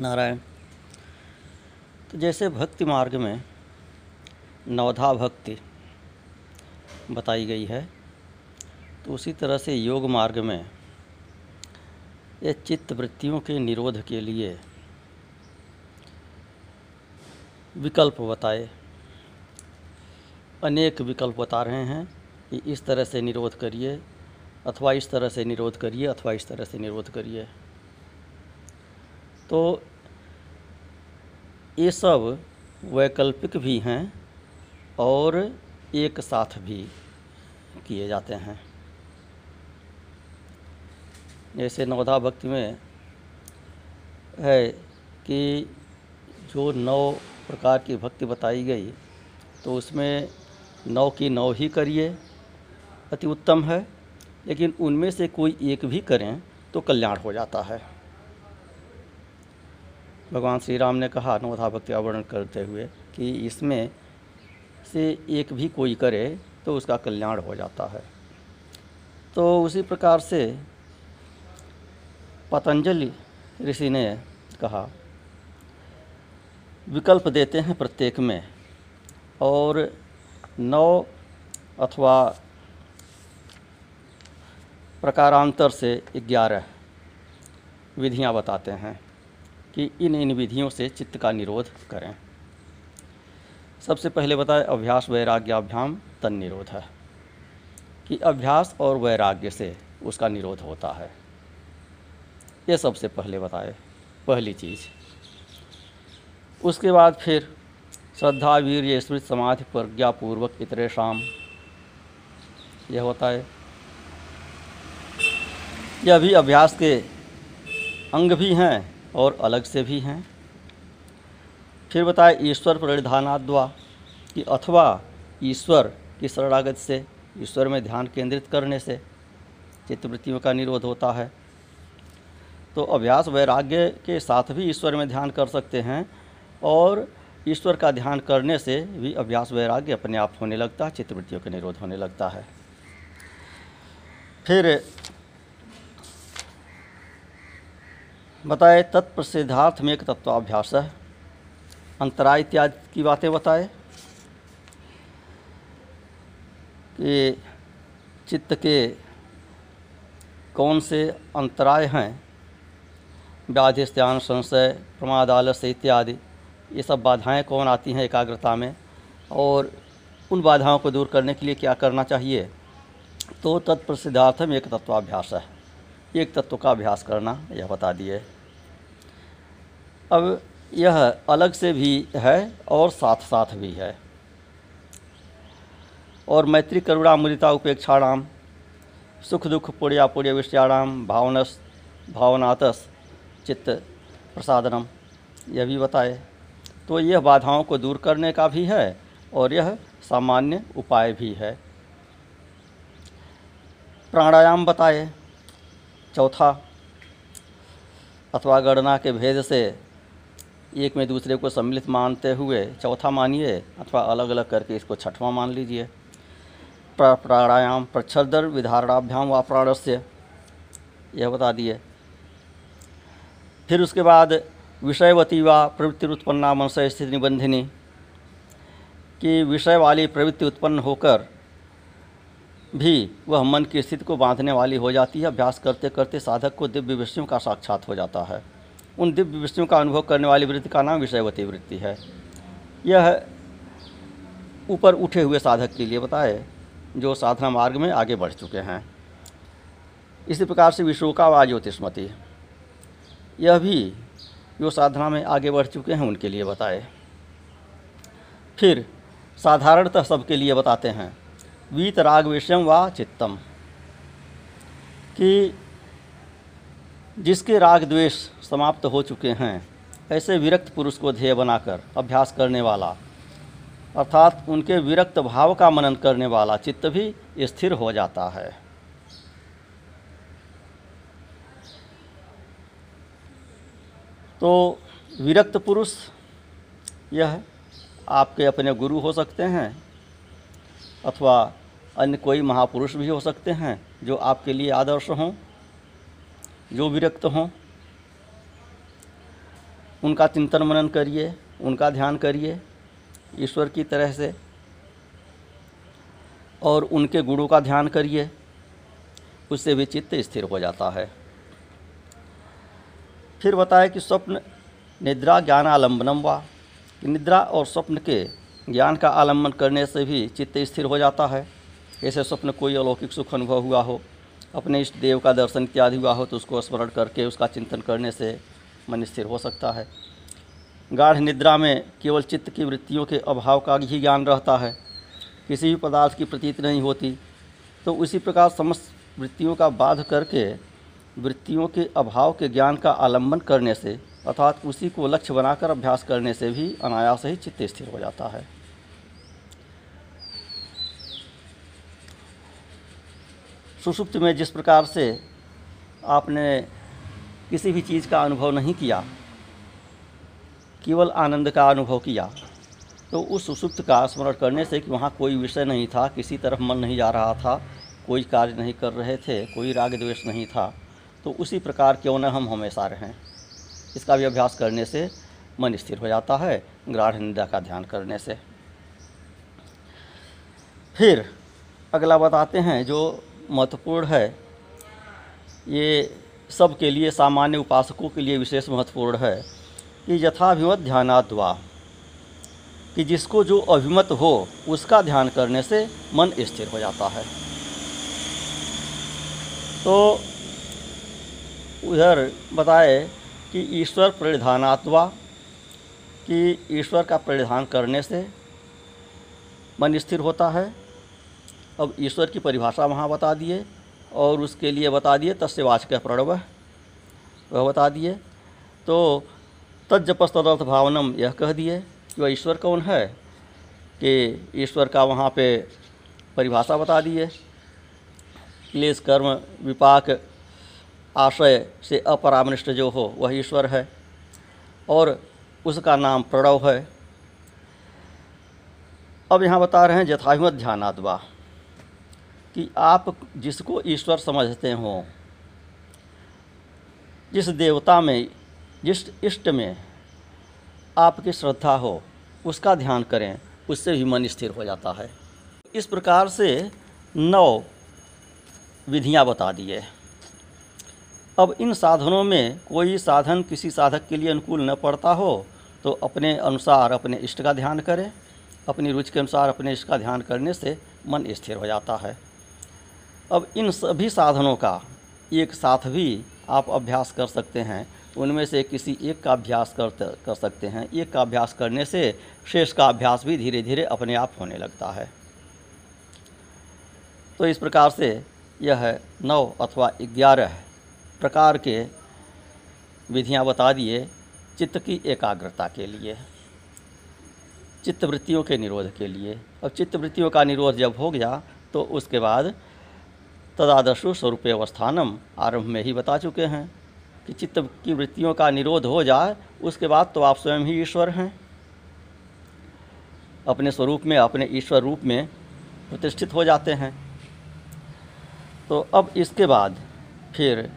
नारायण। तो जैसे भक्ति मार्ग में नवधा भक्ति बताई गई है तो उसी तरह से योग मार्ग में ये चित्त वृत्तियों के निरोध के लिए विकल्प बताए। अनेक विकल्प बता रहे हैं कि इस तरह से निरोध करिए, अथवा इस तरह से निरोध करिए, अथवा इस तरह से निरोध करिए। तो ये सब वैकल्पिक भी हैं और एक साथ भी किए जाते हैं। जैसे नवधा भक्ति में है कि जो नौ प्रकार की भक्ति बताई गई तो उसमें नौ की नौ ही करिए, अति उत्तम है। लेकिन उनमें से कोई एक भी करें तो कल्याण हो जाता है। भगवान श्री राम ने कहा नवधा भक्ति का वर्णन करते हुए कि इसमें से एक भी कोई करे तो उसका कल्याण हो जाता है। तो उसी प्रकार से पतंजलि ऋषि ने कहा, विकल्प देते हैं प्रत्येक में और नौ अथवा प्रकारांतर से ग्यारह विधियाँ बताते हैं। कि इन इन विधियों से चित्त का निरोध करें। सबसे पहले बताए, अभ्यास वैराग्याभ्याम तन निरोध है। कि अभ्यास और वैराग्य से उसका निरोध होता है। ये सबसे पहले बताए, पहली चीज़। उसके बाद फिर श्रद्धा, वीर स्मृत, समाधि प्रज्ञापूर्वक इतरे, शाम। यह होता है। यह भी अभ्यास के अंग भी हैं। और अलग से भी हैं। फिर बताए ईश्वर परिधानाद्वा कि अथवा ईश्वर की शरणागत से, ईश्वर में ध्यान केंद्रित करने से चित्तवृत्तियों का निरोध होता है। तो अभ्यास वैराग्य के साथ भी ईश्वर में ध्यान कर सकते हैं और ईश्वर का ध्यान करने से भी अभ्यास वैराग्य अपने आप होने लगता है, चित्तवृत्तियों का निरोध होने लगता है। फिर बताए, तत्प्रसिद्धार्थ में एक तत्वाभ्यास है। अंतराय इत्यादि की बातें बताए कि चित्त के कौन से अंतराय हैं, व्याधि स्त्यान संशय, प्रमाद, आलस्य इत्यादि, ये सब बाधाएँ कौन आती हैं एकाग्रता में और उन बाधाओं को दूर करने के लिए क्या करना चाहिए? तो तत्प्रसिद्धार्थम एक तत्वाभ्यास है। एक तत्व का अभ्यास करना, यह बता दिए। अब यह अलग से भी है और साथ साथ भी है। और मैत्री करुणा मुदिता उपेक्षाणाम सुख दुख पुण्या पुण्य विषयाणाम, भावनस, भावनातस, चित्त प्रसादनम, यह भी बताए। तो यह बाधाओं को दूर करने का भी है और यह सामान्य उपाय भी है। प्राणायाम बताए। चौथा, अथवा गणना के भेद से एक में दूसरे को सम्मिलित मानते हुए चौथा मानिए अथवा अलग अलग करके इसको छठवां मान लीजिए। प्राणायाम प्रच्छदर विधारणाभ्याम व प्राणस्य। यह बता दिए। फिर उसके बाद विषयवती व प्रवृत्ति उत्पन्ना मनस स्थिति निबंधिनी। कि विषय वाली प्रवृत्ति उत्पन्न होकर भी वह मन की स्थिति को बांधने वाली हो जाती है। अभ्यास करते करते साधक को दिव्य विषयों का साक्षात हो जाता है। उन दिव्य विषयों का अनुभव करने वाली वृत्ति का नाम विषयवती वृत्ति है। यह ऊपर उठे हुए साधक के लिए बताए, जो साधना मार्ग में आगे बढ़ चुके हैं। इसी प्रकार से विश्व का व ज्योतिषमती। यह भी जो साधना में आगे बढ़ चुके हैं, उनके लिए बताए। फिर साधारणतः सबके लिए बताते हैं वीत राग विषयम व चित्तम, कि जिसके राग द्वेष समाप्त हो चुके हैं, ऐसे विरक्त पुरुष को ध्येय बनाकर अभ्यास करने वाला, अर्थात उनके विरक्त भाव का मनन करने वाला चित्त भी स्थिर हो जाता है। तो विरक्त पुरुष, यह आपके अपने गुरु हो सकते हैं, अथवा अन्य कोई महापुरुष भी हो सकते हैं जो आपके लिए आदर्श हों। जो विरक्त हों, उनका चिंतन मनन करिए, उनका ध्यान करिए, ईश्वर की तरह से, और उनके गुणों का ध्यान करिए, उससे भी चित्त स्थिर हो जाता है। फिर बताए कि स्वप्न निद्रा ज्ञान आलम्बनम वा, कि निद्रा और स्वप्न के ज्ञान का आलंबन करने से भी चित्त स्थिर हो जाता है। ऐसे स्वप्न कोई अलौकिक सुख अनुभव हुआ हो। अपने इष्ट देव का दर्शन इत्यादि हुआ हो तो उसको स्मरण करके उसका चिंतन करने से मन स्थिर हो सकता है। गाढ़ निद्रा में केवल चित्त की वृत्तियों के अभाव का ही ज्ञान रहता है। किसी भी पदार्थ की प्रतीत नहीं होती तो उसी प्रकार समस्त वृत्तियों का बाध करके, वृत्तियों के अभाव के ज्ञान का आलंबन करने से, अर्थात उसी को लक्ष्य बनाकर अभ्यास करने से भी अनायास ही चित्त स्थिर हो जाता है। सुषुप्त में जिस प्रकार से आपने किसी भी चीज़ का अनुभव नहीं किया, केवल आनंद का अनुभव किया तो उस सुसुप्त का स्मरण करने से कि वहाँ कोई विषय नहीं था, किसी तरफ़ मन नहीं जा रहा था, कोई कार्य नहीं कर रहे थे, कोई राग द्वेष नहीं था तो उसी प्रकार क्यों न हम हमेशा रहें। इसका भी अभ्यास करने से मन स्थिर हो जाता है ग्राढ़ निंदा का ध्यान करने से। फिर अगला बताते हैं जो महत्वपूर्ण है। ये सब के लिए, सामान्य उपासकों के लिए विशेष महत्वपूर्ण है कि यथाभिमत ध्यानाद्वा कि जिसको जो अभिमत हो, उसका ध्यान करने से मन स्थिर हो जाता है। तो उधर बताए कि ईश्वर परिधानात्वा कि ईश्वर का परिधान करने से मन स्थिर होता है। अब ईश्वर की परिभाषा वहाँ बता दिए और उसके लिए बता दिए, तस्य वाचक प्रणव। वह बता दिए। तो तजपस तदर्थ भावनम यह कह दिए कि वह ईश्वर कौन है कि ईश्वर का वहाँ पे परिभाषा बता दिए। क्लेश, कर्म, विपाक आशय से अपरामृष्ट जो हो, वह ईश्वर है और उसका नाम प्रणव है। अब यहाँ बता रहे हैं यथाभिमत ध्यानाद्वा। कि आप जिसको ईश्वर समझते हों, जिस देवता में, जिस इष्ट में आपकी श्रद्धा हो, उसका ध्यान करें, उससे भी मन स्थिर हो जाता है। इस प्रकार से नौ विधियाँ बता दिए अब इन साधनों में कोई साधन किसी साधक के लिए अनुकूल न पड़ता हो तो अपने अनुसार अपने इष्ट का ध्यान करें, अपनी रुचि के अनुसार अपने इष्ट का ध्यान करने से मन स्थिर हो जाता है। अब इन सभी साधनों का एक साथ भी आप अभ्यास कर सकते हैं। उनमें से किसी एक का अभ्यास कर कर सकते हैं। एक का अभ्यास करने से शेष का अभ्यास भी धीरे धीरे अपने आप होने लगता है। तो इस प्रकार से यह नौ अथवा ग्यारह प्रकार के विधियाँ बता दिए चित्त की एकाग्रता के लिए, चित्तवृत्तियों के निरोध के लिए। अब चित्तवृत्तियों का निरोध जब हो गया तो उसके बाद तदादर्शु स्वरूप अवस्थानम। आरंभ में ही बता चुके हैं कि चित्त की वृत्तियों का निरोध हो जाए, उसके बाद तो आप स्वयं ही ईश्वर हैं। अपने स्वरूप में, अपने ईश्वर रूप में प्रतिष्ठित हो जाते हैं। तो अब इसके बाद फिर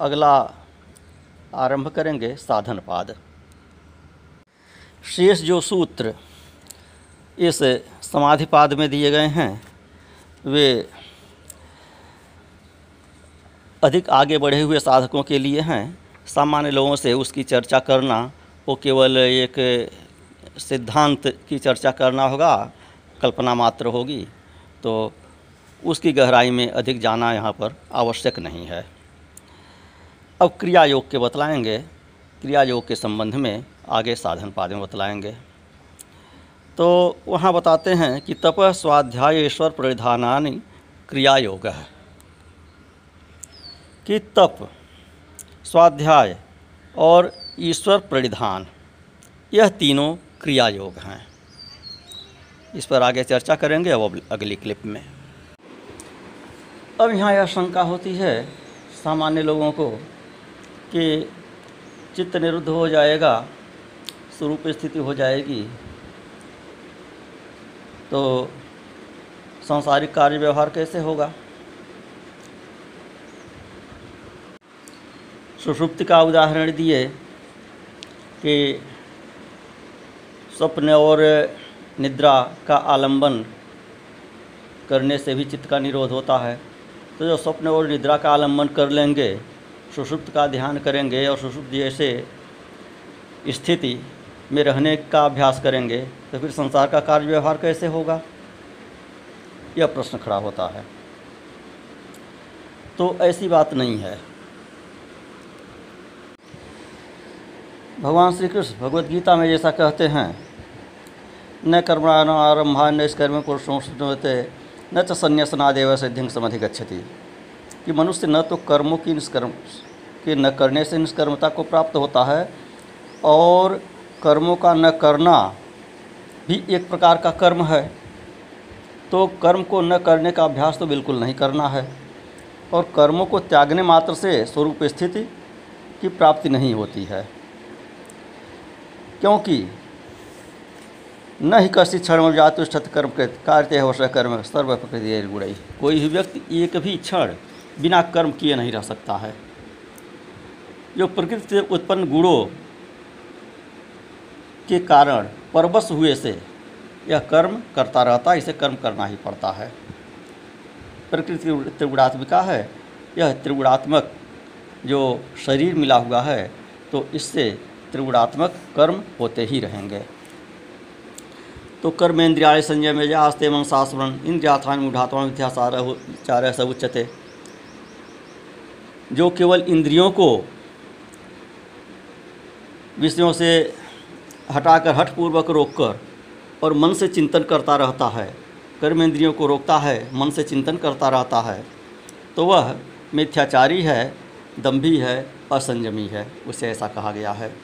अगला आरंभ करेंगे साधन पाद। शेष जो सूत्र इस समाधिपाद में दिए गए हैं वे अधिक आगे बढ़े हुए साधकों के लिए हैं। सामान्य लोगों से उसकी चर्चा करना, वो केवल एक सिद्धांत की चर्चा करना होगा, कल्पना मात्र होगी। तो उसकी गहराई में अधिक जाना यहाँ पर आवश्यक नहीं है। अब क्रिया योग के बतलाएँगे। क्रिया योग के संबंध में आगे साधन पाद बतलाएँगे। तो वहाँ बताते हैं कि तप स्वाध्यायेश्वर परिधानानि क्रिया योग है कि तप, स्वाध्याय और ईश्वर परिधान, यह तीनों क्रिया योग हैं। इस पर आगे चर्चा करेंगे अब अगली क्लिप में। अब यहाँ यह शंका होती है सामान्य लोगों को कि चित्त निरुद्ध हो जाएगा, स्वरूप स्थिति हो जाएगी तो सांसारिक कार्य व्यवहार कैसे होगा? सुषुप्ति का उदाहरण दिए कि स्वप्न और निद्रा का आलंबन करने से भी चित्त का निरोध होता है। तो जो स्वप्न और निद्रा का आलंबन कर लेंगे, सुषुप्त का ध्यान करेंगे और सुषुप्त जैसे स्थिति में रहने का अभ्यास करेंगे तो फिर संसार का कार्य व्यवहार कैसे होगा? यह प्रश्न खड़ा होता है। तो ऐसी बात नहीं है। भगवान श्री कृष्ण भगवद गीता में जैसा कहते हैं, न कर्मणा आरंभा न कर्म होते न च संन्यासनादेव सिद्धि समधिगछति कि मनुष्य न तो कर्मों की निष्कर्म, के न करने से निष्कर्मता को प्राप्त होता है, और कर्मों का न करना भी एक प्रकार का कर्म है। तो कर्म को न करने का अभ्यास तो बिल्कुल नहीं करना है। और कर्मों को त्यागने मात्र से स्वरूप स्थिति की प्राप्ति नहीं होती है। क्योंकि न ही कसी क्षण कर्म कृत कार्य अवश्य कर्म सर्व प्रकृति गुड़ई। कोई भी व्यक्ति एक भी क्षण बिना कर्म किए नहीं रह सकता है। जो प्रकृति से उत्पन्न गुणों के कारण परवश हुए से यह कर्म करता रहता है, इसे कर्म करना ही पड़ता है। प्रकृति त्रिगुणात्मिका है। यह त्रिगुणात्मक जो शरीर मिला हुआ है तो इससे त्रिगुणात्मक कर्म होते ही रहेंगे। तो कर्मेंद्रिया संजय में आस्ते मन शास्त्रन इंद्रियाथान मूढ़ात्मा मिथ्याचार चार सब उच्चते जो केवल इंद्रियों को विषयों से हटाकर, हठपूर्वक रोककर और मन से चिंतन करता रहता है। कर्मेंद्रियों को रोकता है, मन से चिंतन करता रहता है। तो वह मिथ्याचारी है दम्भी है, असंयमी है, उसे ऐसा कहा गया है।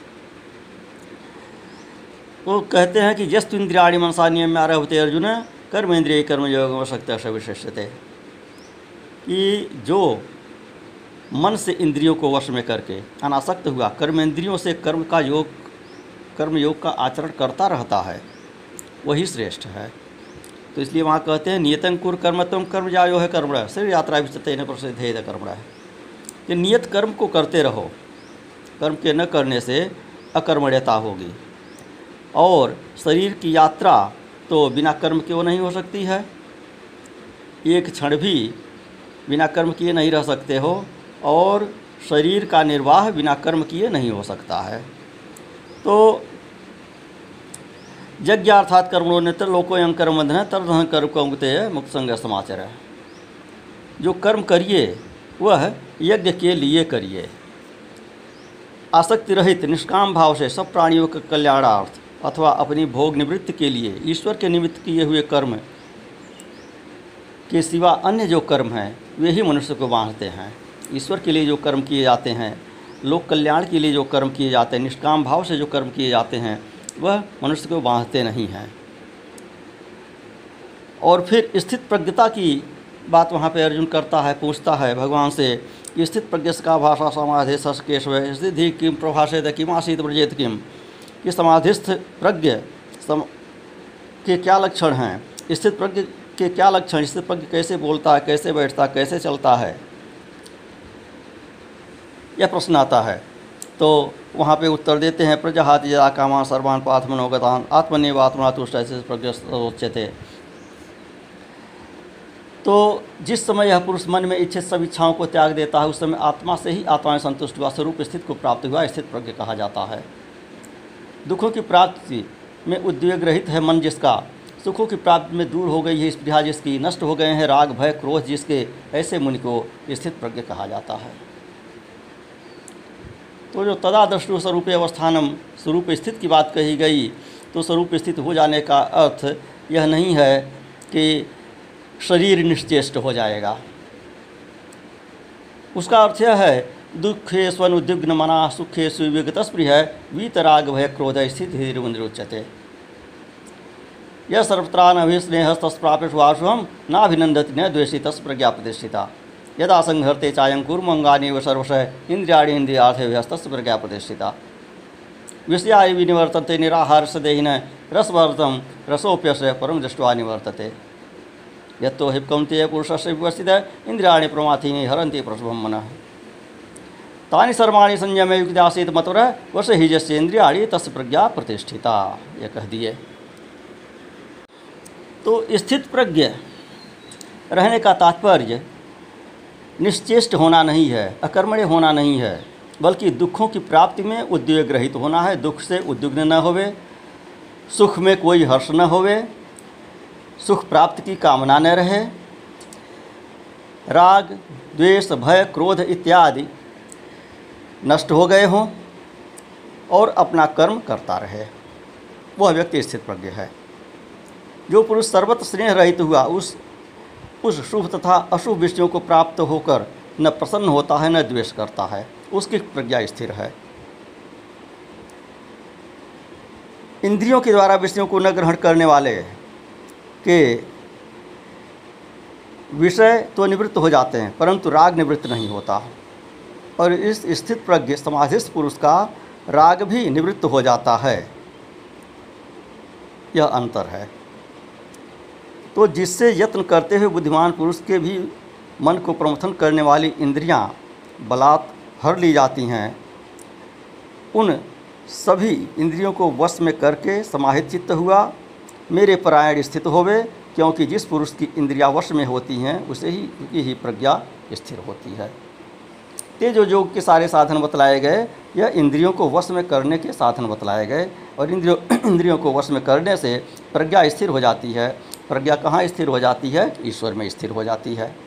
वो तो कहते हैं कि जस्तु इंद्रियाणी मनसा नियम में आ रहे होते अर्जुन कर्म इंद्रिय कर्म योग शक्ति विशेषते। कि जो मन से इंद्रियों को वश में करके अनासक्त हुआ कर्म इंद्रियों से कर्म का योग कर्म योग का आचरण करता रहता है, वही श्रेष्ठ है। तो इसलिए वहाँ कहते हैं नियतंग कुर कर्म तुम कर्म जायो है कर्म रह सिर्फ़ यात्रा भी चते प्रसिद्ध है कर्म है कि नियत कर्म को करते रहो। कर्म के न करने से अकर्मण्यता होगी। और शरीर की यात्रा तो बिना कर्म के वो नहीं हो सकती है। एक क्षण भी बिना कर्म किए नहीं रह सकते हो, और शरीर का निर्वाह बिना कर्म किए नहीं हो सकता है। तो यज्ञ अर्थात कर्मणों ने लोको कर्म बंधन तरधन कर्म कौंगते मुक्त संग समाचार है। जो कर्म करिए, वह यज्ञ के लिए करिए। आसक्ति रहित, निष्काम भाव से सब प्राणियों के कल्याणार्थ अथवा अपनी भोग निवृत्ति के लिए ईश्वर के निमित्त किए हुए कर्म के सिवा अन्य जो कर्म हैं, वे ही मनुष्य को बांधते हैं। ईश्वर के लिए जो कर्म किए जाते हैं लोक कल्याण के लिए जो कर्म किए जाते हैं, निष्काम भाव से जो कर्म किए जाते हैं, वह मनुष्य को बांधते नहीं हैं। और फिर स्थित प्रज्ञता की बात वहाँ पे अर्जुन करता है, पूछता है भगवान से कि स्थित प्रज्ञ का भाषा समाधि सस स्थिति किम प्रभाषित किम आशीत ब्रजेत किम कि? समाधिस्थ प्रज्ञ सम के क्या लक्षण हैं? स्थित प्रज्ञ के क्या लक्षण स्थित प्रज्ञ कैसे बोलता है, कैसे बैठता है, कैसे चलता है? यह प्रश्न आता है। तो वहाँ पे उत्तर देते हैं, प्रजाहाति जरा कामा सर्वान पाथ मनोगतान आत्मनिव आत्मा तुष्ट ऐसे प्रज्ञ तो जिस समय यह पुरुष मन में इच्छित सब इच्छाओं को त्याग देता है, उस समय आत्मा से ही आत्मा संतुष्ट हुआ स्वरूप स्थित को प्राप्त हुआ, स्थित प्रज्ञ कहा जाता है। दुखों की प्राप्ति में उद्वेग रहित है मन जिसका। सुखों की प्राप्ति में दूर हो गई है स्पृहा जिसकी। नष्ट हो गए हैं राग, भय, क्रोध जिसके, ऐसे मुनि को स्थित प्रज्ञ कहा जाता है। तो जो तदा दृष्टु स्वरूप अवस्थानम स्वरूप स्थित की बात कही गई तो स्वरूप स्थित हो जाने का अर्थ यह नहीं है कि शरीर निश्चेष्ट हो जाएगा। उसका अर्थ यह है, दुखे स्वनुद्विग्न मना, सुखे सुविगत स्पृह, वीतराग भय क्रोध स्थित उच्यते यह सर्वत्रान अभिस्नेह तस्प्राप्य वाशुहम नाभिनंदति न द्वेषी तस् प्रज्ञा प्रतिष्ठिता यदा संहरते चायं कूर्मंगानी व सर्वश इंद्रियाणी इंद्रियार्थव्यस्त प्रज्ञा प्रतिष्ठिता। विषया विनिवर्तन्ते निराहार सदेहिन रसवर्तम रसोप्यस परम दृष्टवा निवर्तते। यत्तो पुरुष से व्यवस्थित इंद्रियाणी प्रमाथीनि हरंती प्रसुभम मन। तानि सर्वाणी संयम युक्त आसित मतर वश ही जस्ेन्द्रियाणी तस् प्रज्ञा प्रतिष्ठिता, ये कह दिए तो स्थित प्रज्ञ, रहने का तात्पर्य निश्चेष्ट होना नहीं है, अकर्मण्य होना नहीं है, बल्कि दुखों की प्राप्ति में उद्योग रहित होना है। दुख से उद्विग्न न होवे, सुख में कोई हर्ष न होवे, सुख प्राप्त की कामना न रहे। राग, द्वेष, भय, क्रोध इत्यादि नष्ट हो गए हों और अपना कर्म करता रहे। वह व्यक्ति स्थित प्रज्ञ है। जो पुरुष सर्वत स्नेह रहित हुआ, उस उस शुभ तथा अशुभ विषयों को प्राप्त होकर न प्रसन्न होता है, न द्वेष करता है। उसकी प्रज्ञा स्थिर है। इंद्रियों के द्वारा विषयों को न ग्रहण करने वाले के विषय तो निवृत्त हो जाते हैं, परंतु राग निवृत्त नहीं होता। और इस स्थित प्रज्ञ, समाधिस्थ पुरुष का राग भी निवृत्त हो जाता है। यह अंतर है। तो जिससे यत्न करते हुए बुद्धिमान पुरुष के भी मन को प्रमथन करने वाली इंद्रियाँ बलात् हर ली जाती हैं, उन सभी इंद्रियों को वश में करके समाहित चित्त हुआ। मेरे परायण स्थित होवे, क्योंकि जिस पुरुष की इंद्रिया वश में होती हैं, उसे ही की ही प्रज्ञा स्थिर होती है। तेजो योग के सारे साधन बतलाए गए, यह इंद्रियों को वश में करने के साधन बतलाए गए, और इंद्रियों इंद्रियों को वश में करने से प्रज्ञा स्थिर हो जाती है। प्रज्ञा कहाँ स्थिर हो जाती है? ईश्वर में स्थिर हो जाती है।